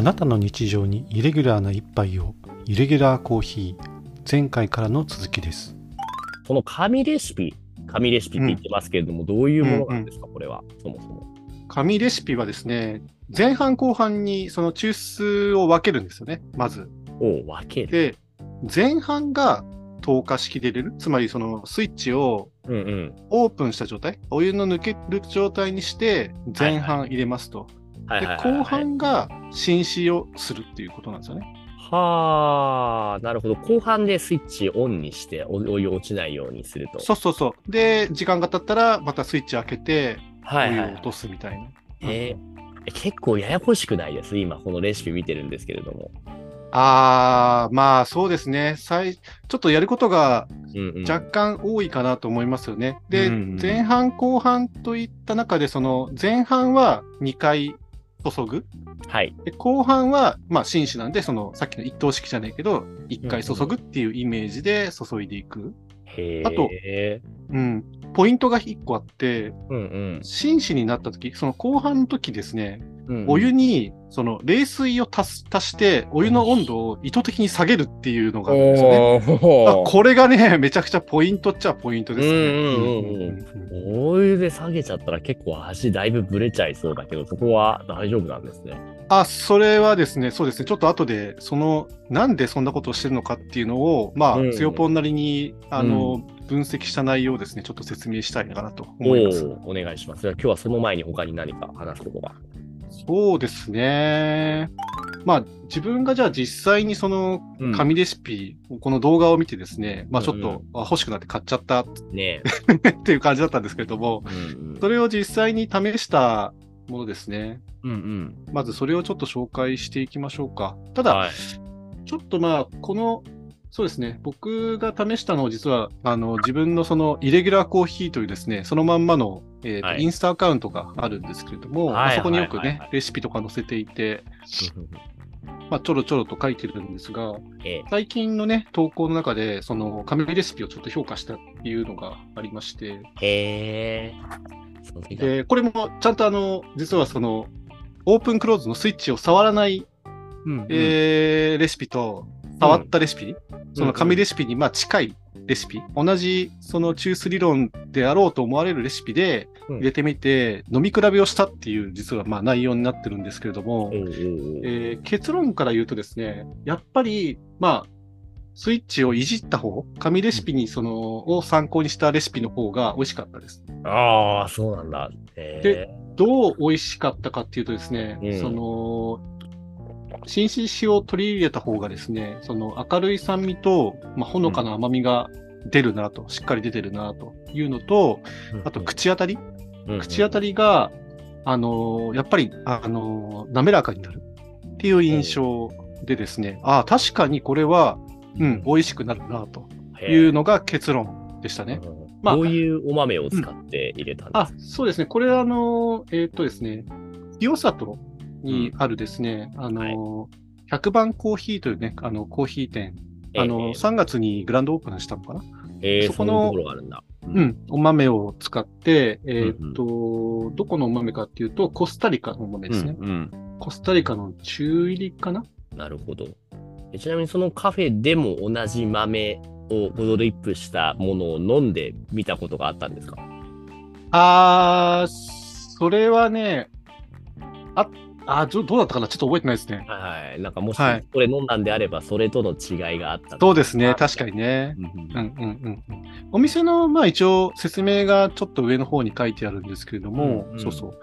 あなたの日常にイレギュラーな一杯をイレギュラーコーヒー前回からの続きですこの紙レシピ、紙レシピって言ってますけれども、どういうものなんですか、これは、そもそも。紙レシピはですね、前半後半にその抽出を分けるんですよね、まず。を分ける。で、前半が透過式で入れる。つまりそのスイッチをうんうん。オープンした状態、お湯の抜ける状態にして前半入れますと。ではいはいはいはい後半が浸止をするっていうことなんですよね。はあ、なるほど。後半でスイッチオンにして、おお湯落ちないようにすると。そうそうそう。で、時間が経ったらまたスイッチ開けておはいはい湯を落とすみたいな。えーえ結構ややこしくないです？今、このレシピ見てるんですけれども。あー、まあそうですね。最ちょっとやることがうんうん、若干多いかなと思いますよね。で、うんうん前半後半といった中で、その前半は2回注ぐ？はい。で後半は、まあ、紳士なんで、そのさっきの一等式じゃないけど、1回注ぐっていうイメージで注いでいく。へえ。あとうん。ポイントが1個あって、うんうん紳士になった時、その後半の時ですね、うんうん。お湯に、その冷水を足す足して、お湯の温度を意図的に下げるっていうのがあるんですよね。これがね、めちゃくちゃポイントっちゃポイントですね。うんうんうんうんうんうんお湯で下げちゃったら結構足だいぶブレちゃいそうだけど、そこは大丈夫なんですね。あ、それはですね、そうですね、ちょっと後で、その、なんでそんなことをしてるのかっていうのを、まあ、うんつよぽんなりに、あの、分析した内容をですね、ちょっと説明したいかなとお思います。ーお願いします。今日はその前に他に何か話すことが。そうですね。まあ、自分がじゃあ実際にそのうん紙レシピ、この動画を見てですね、まあちょっうんと、あ欲しくなって買っちゃったね っていう感じだったんですけれども、え。うんうんそれを実際に試したものですね。うんうん。まずそれをちょっと紹介していきましょうか。ただ、はい。ちょっとまあ、この、そうですね、僕が試したのを実は、あの、自分のその、イレギュラーコーヒーというですね、そのまんまの、えーとはい。インスタアカウントがあるんですけれども、はいまあそこによくはいはいはい、ねレシピとか載せていて、まあ、ちょろちょろと書いてるんですが、ええ。最近のね、投稿の中で、その、紙レシピをちょっと評価したっていうのがありまして、へでこれもちゃんとあの、実はその、オープンクローズのスイッチを触らない、うんうん。えーレシピと、触ったレシピ、その紙レシピにまあ近いレシピ、同じその抽出理論であろうと思われるレシピでうん。入れてみて、飲み比べをしたっていう実はまあ内容になってるんですけれども、えー結論から言うとですね、やっぱりまあ、スイッチをいじった方、紙レシピにその、を参考にしたレシピの方が美味しかったです。ああ、そうなんだ。へでどう美味しかったかっていうとですね、うん。その、新種子を取り入れた方がですね、その明るい酸味と、まあ、ほのかな甘みが出るなと、しっかり出てるなというのと、えあと口当たり、うん。口当たりが、あのーやっぱり、あのー滑らかになるっていう印象でですね、ああ、確かにこれは、うん、美味しくなるなというのが結論でしたね。うん。まあどういうお豆を使って入れたんですあか、、そうですね。これはあの、えーっとですね、清里にあるですね、あの、100番コーヒーというね、あの、コーヒー店、あの、え3月にグランドオープンしたのかな？ええそこの。うん、お豆を使って、えーっと、どこのお豆かっていうと、コスタリカのお豆ですね。うんうん。コスタリカの中入りかな？なるほど。えちなみにそのカフェでも同じ豆をドリップしたものを飲んでみたことがあったんですか？あー、それはね、あ、あどどうだったかな？ちょっと覚えてないですね。はいはい。なんかもしはいそれ飲んだんであれば、それとの違いがあったそうですね、あ確かにね。うんうんうんうんうん。お店の、まあ一応説明がちょっと上の方に書いてあるんですけれども、うんうんそうそう。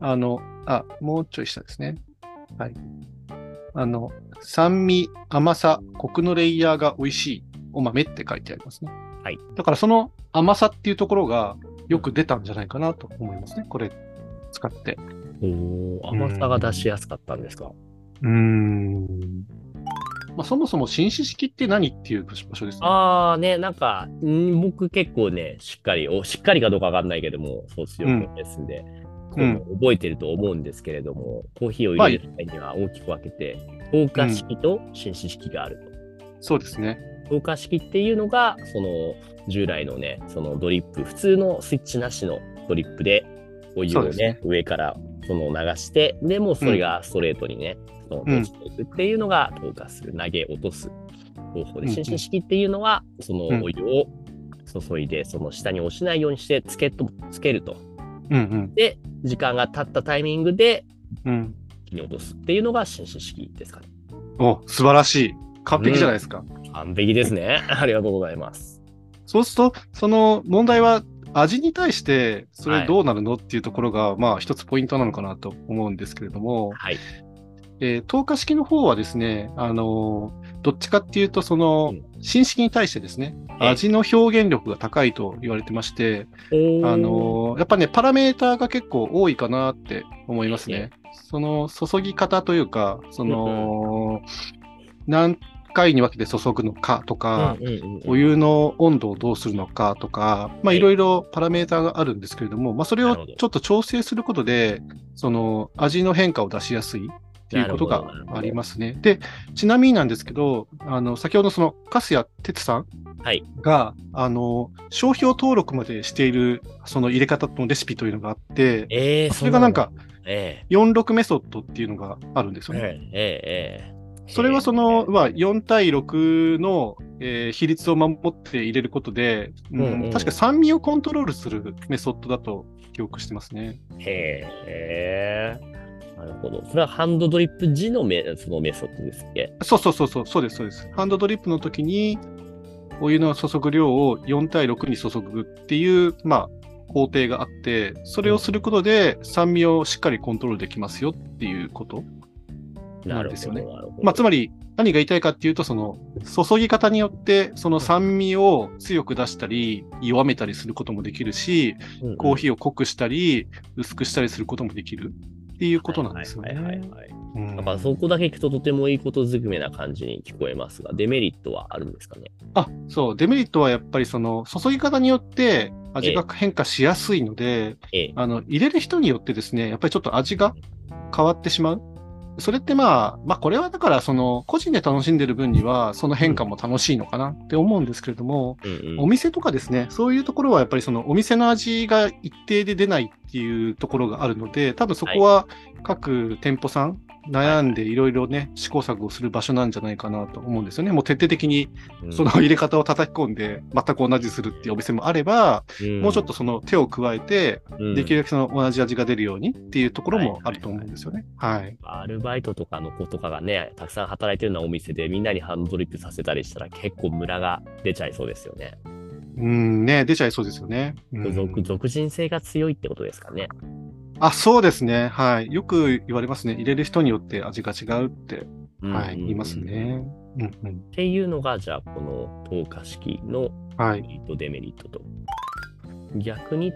あの、あ、もうちょい下ですね。はい。あの、酸味、甘さ、コクのレイヤーが美味しいお豆って書いてありますね。はい。だからその甘さっていうところがよく出たんじゃないかなと思いますね。これ使って。おー甘さが出しやすかったんですか？うーん。まあそもそも紳士式って何っていう場所ですね。ああね、なんか、ん僕結構ね、しっかり、おしっかりかどうかわかんないけども、そう強くですんで、こううん覚えてると思うんですけれども、コーヒーを入れる際には大きく分けて、透過式と紳士式があると。そうですね。透過式っていうのが、その従来のね、そのドリップ、普通のスイッチなしのドリップで、お湯をね上からその流して、でもうそれがストレートにね、うん落ちていくっていうのが投下する、投げ落とす方法で、うんうん伸縮式っていうのは、そのうんお湯を注いで、その下に押しないようにしてつけと、つけると。うんうん。で、時間が経ったタイミングで、うん。木に落とすっていうのが伸縮式ですかね。お、素晴らしい。完璧じゃないですか。完璧ですね。ありがとうございます。そうすると、その問題は味に対してそはい。れどうなるのっていうところが、まあ一つポイントなのかなと思うんですけれども、はい。えー透過式の方はですね、あのーどっちかっていうと、そのうん、新式に対してですね、ええ。味の表現力が高いと言われてまして、あのーやっぱね、パラメーターが結構多いかなって思いますね。その注ぎ方というか、その、何回に分けて注ぐのかとか、うんうんうんうん。お湯の温度をどうするのかとか、まあ、はい。いろいろパラメーターがあるんですけれども、まあ、それをちょっと調整することで、その味の変化を出しやすいっていうことがありますね。で、ちなみになんですけど、あの、先ほどその、粕谷哲さんはい。が、あの、商標登録までしている、その入れ方のレシピというのがあって、ええそれがなんか、え46メソッドっていうのがあるんですえよね。ええええそれはその、えまあ、4対6の、えー比率を守って入れることで、うんうんうん確か酸味をコントロールするメソッドだと記憶してますね。えへえ。なるほど。それはハンドドリップ時のメそのメソッドですっけ？そうそうそうそう、そうです、そうです。ハンドドリップの時に、お湯の注ぐ量を4対6に注ぐっていう、まあ、工程があって、それをすることで酸味をしっかりコントロールできますよっていうこと。なるほど。ですよね。まあ、つまり、何が言いたいかっていうと、その、注ぎ方によって、その酸味を強く出したり、弱めたりすることもできるし、うんうんコーヒーを濃くしたり、薄くしたりすることもできるっていうことなんですよはいはいはいね。だからそこだけ聞くととてもいいことずくめな感じに聞こえますが、デメリットはあるんですかね？あ、そう、デメリットはやっぱりその、注ぎ方によって味が変化しやすいので、ええ。あの、入れる人によってですね、やっぱりちょっと味が変わってしまう。それってまあ、まあこれはだからその、個人で楽しんでる分には、その変化も楽しいのかなって思うんですけれども、うんうん。お店とかですね、そういうところはやっぱりそのお店の味が一定で出ないっていうところがあるので、多分そこは各店舗さん悩んでいろいろね、試行錯誤する場所なんじゃないかなと思うんですよね。もう徹底的にうんその入れ方を叩き込んで全く同じするっていうお店もあれば、もうちょっとその手を加えて、うんできるだけその同じ味が出るようにっていうところもあると思うんですよね。はい。アルバイトとかの子とかがね、たくさん働いてるようなお店でみんなにハンドドリップさせたりしたら結構ムラが出ちゃいそうですよね。うん、ね、出ちゃいそうですよね。うん属属人性が強いってことですかね。あ、そうですね。はい。よく言われますね。入れる人によって味が違うって、はい、うん言います。ね。うんうん。っていうのが、じゃあ、この透過式のはい。メリット、デメリットと。逆に、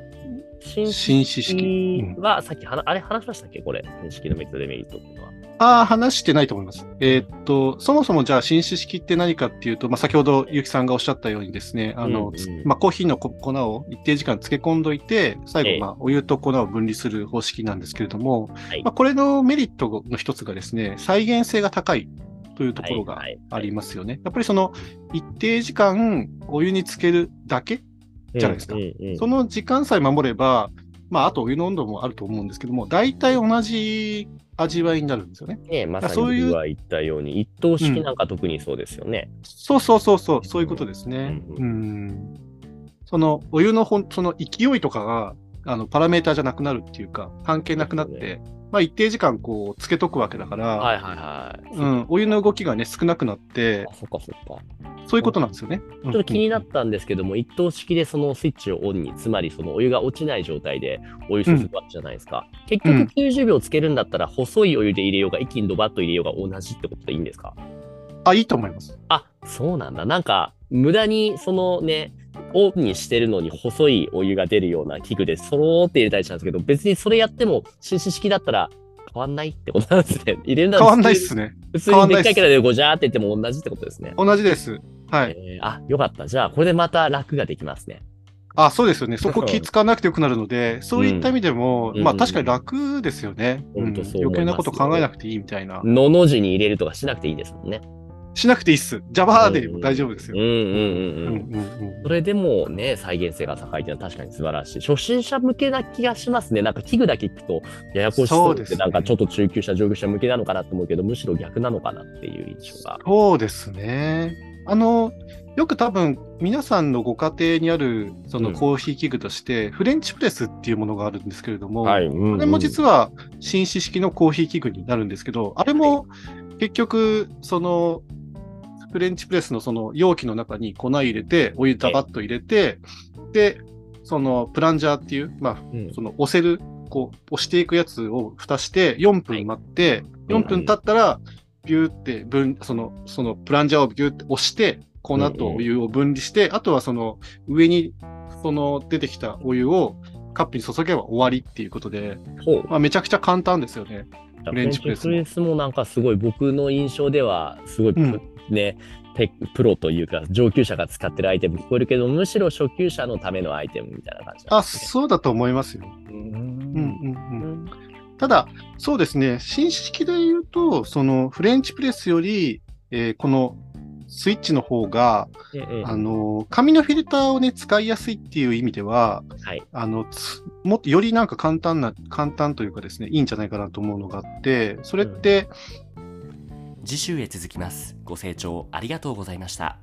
新紳士式。うんは、さっきはな、あれ話しましたっけ？これ。新式のメリット、デメリットっていうのは。ああ、話してないと思います。えーっと、そもそもじゃあ、紳士式って何かっていうと、まあ、先ほどゆきさんがおっしゃったようにですね、あの、うんうん。まあ、コーヒーの粉粉を一定時間漬け込んどいて、最ええ。後、まあ、お湯と粉を分離する方式なんですけれども、はい。まあ、これのメリットの一つがですね、再現性が高いというところがありますよね。やっぱりその、一定時間お湯に漬けるだけじゃないですか。うんうんうん。その時間さえ守れば、まあ、あとお湯の温度もあると思うんですけども、大体同じ味わいになるんですよね。ねまさにそういう僕が言ったように、一等式なんか特にそうですよね。そうそうそうそう、そういうことですね。ううんん。その、お湯のほん、その勢いとかが、あの、パラメーターじゃなくなるっていうか、関係なくなって、まあ、一定時間こう、つけとくわけだから、はいはいはい。うん、お湯の動きがね、少なくなってあ、、そっかそっか。そういうことなんですよね。ちちょっと気になったんですけども、一等式でそのスイッチをオンに、つまりそのお湯が落ちない状態でお湯注ぐわけじゃないですか。結うん局90秒つけるんだったら、細いお湯で入れようが、一気にドバッと入れようが同じってことでいいんですか？あ、いいと思います。あ、そうなんだ。なんか、無駄にそのね、オンにしてるのに細いお湯が出るような器具でそろーって入れたりしたんですけど、別にそれやっても、紳士式だったら変わんないってことなんですね。入れるなら変わんないっすね。普通にでっかいキャラでごじゃーって言っても同じってことですね。同じです。はい。えーあ、よかった。じゃあ、これでまた楽ができますね。あ、そうですよね。そこ気使わなくてよくなるので、そういった意味でも、うんまあ確かに楽ですよね。うんうん余計なこと考えなくていいみたいな。のの字に入れるとかしなくていいですもんね。しなくていいっす。Java でも大丈夫ですよ。うんうんうんうん。うんうんうんそれでもね、再現性が高いっていうのは確かに素晴らしい。初心者向けな気がしますね。なんか器具だけ聞くと、ややこしそうって、ねなんかちょっと中級者、上級者向けなのかなと思うけど、むしろ逆なのかなっていう印象が。そうですね。あの、よく多分、皆さんのご家庭にある、そのうんコーヒー器具として、フレンチプレスっていうものがあるんですけれども、はい。うんこれも実は紳士式のコーヒー器具になるんですけど、あれも結局、その、フレンチプレスのその容器の中に粉入れて、お湯ダバッと入れて、で、そのプランジャーっていう、まあ、うんその押せる、こう、押していくやつを蓋して4分待って、4分経ったら、ビューって分、その、そのプランジャーをビューって押して、粉とお湯を分離して、あとはその上に、その出てきたお湯をカップに注げば終わりっていうことで。まあ、めちゃくちゃ簡単ですよね。フレンチプレスもなんかすごい僕の印象ではすごいプ,、うんねペプロというか上級者が使ってるアイテム聞こえるけどむしろ初級者のためのアイテムみたいな感じなんあ、ですね。そうだと思いますよ。ううんうんうんんただ、そうですね、新式で言うと、そのフレンチプレスより、えーこのスイッチの方が、ええあの、紙のフィルターをね、使いやすいっていう意味では、はい。あの、つもっとよりなんか簡単な、簡単というかですね、いいんじゃないかなと思うのがあって、それって、次週へ続きます。ご清聴ありがとうございました。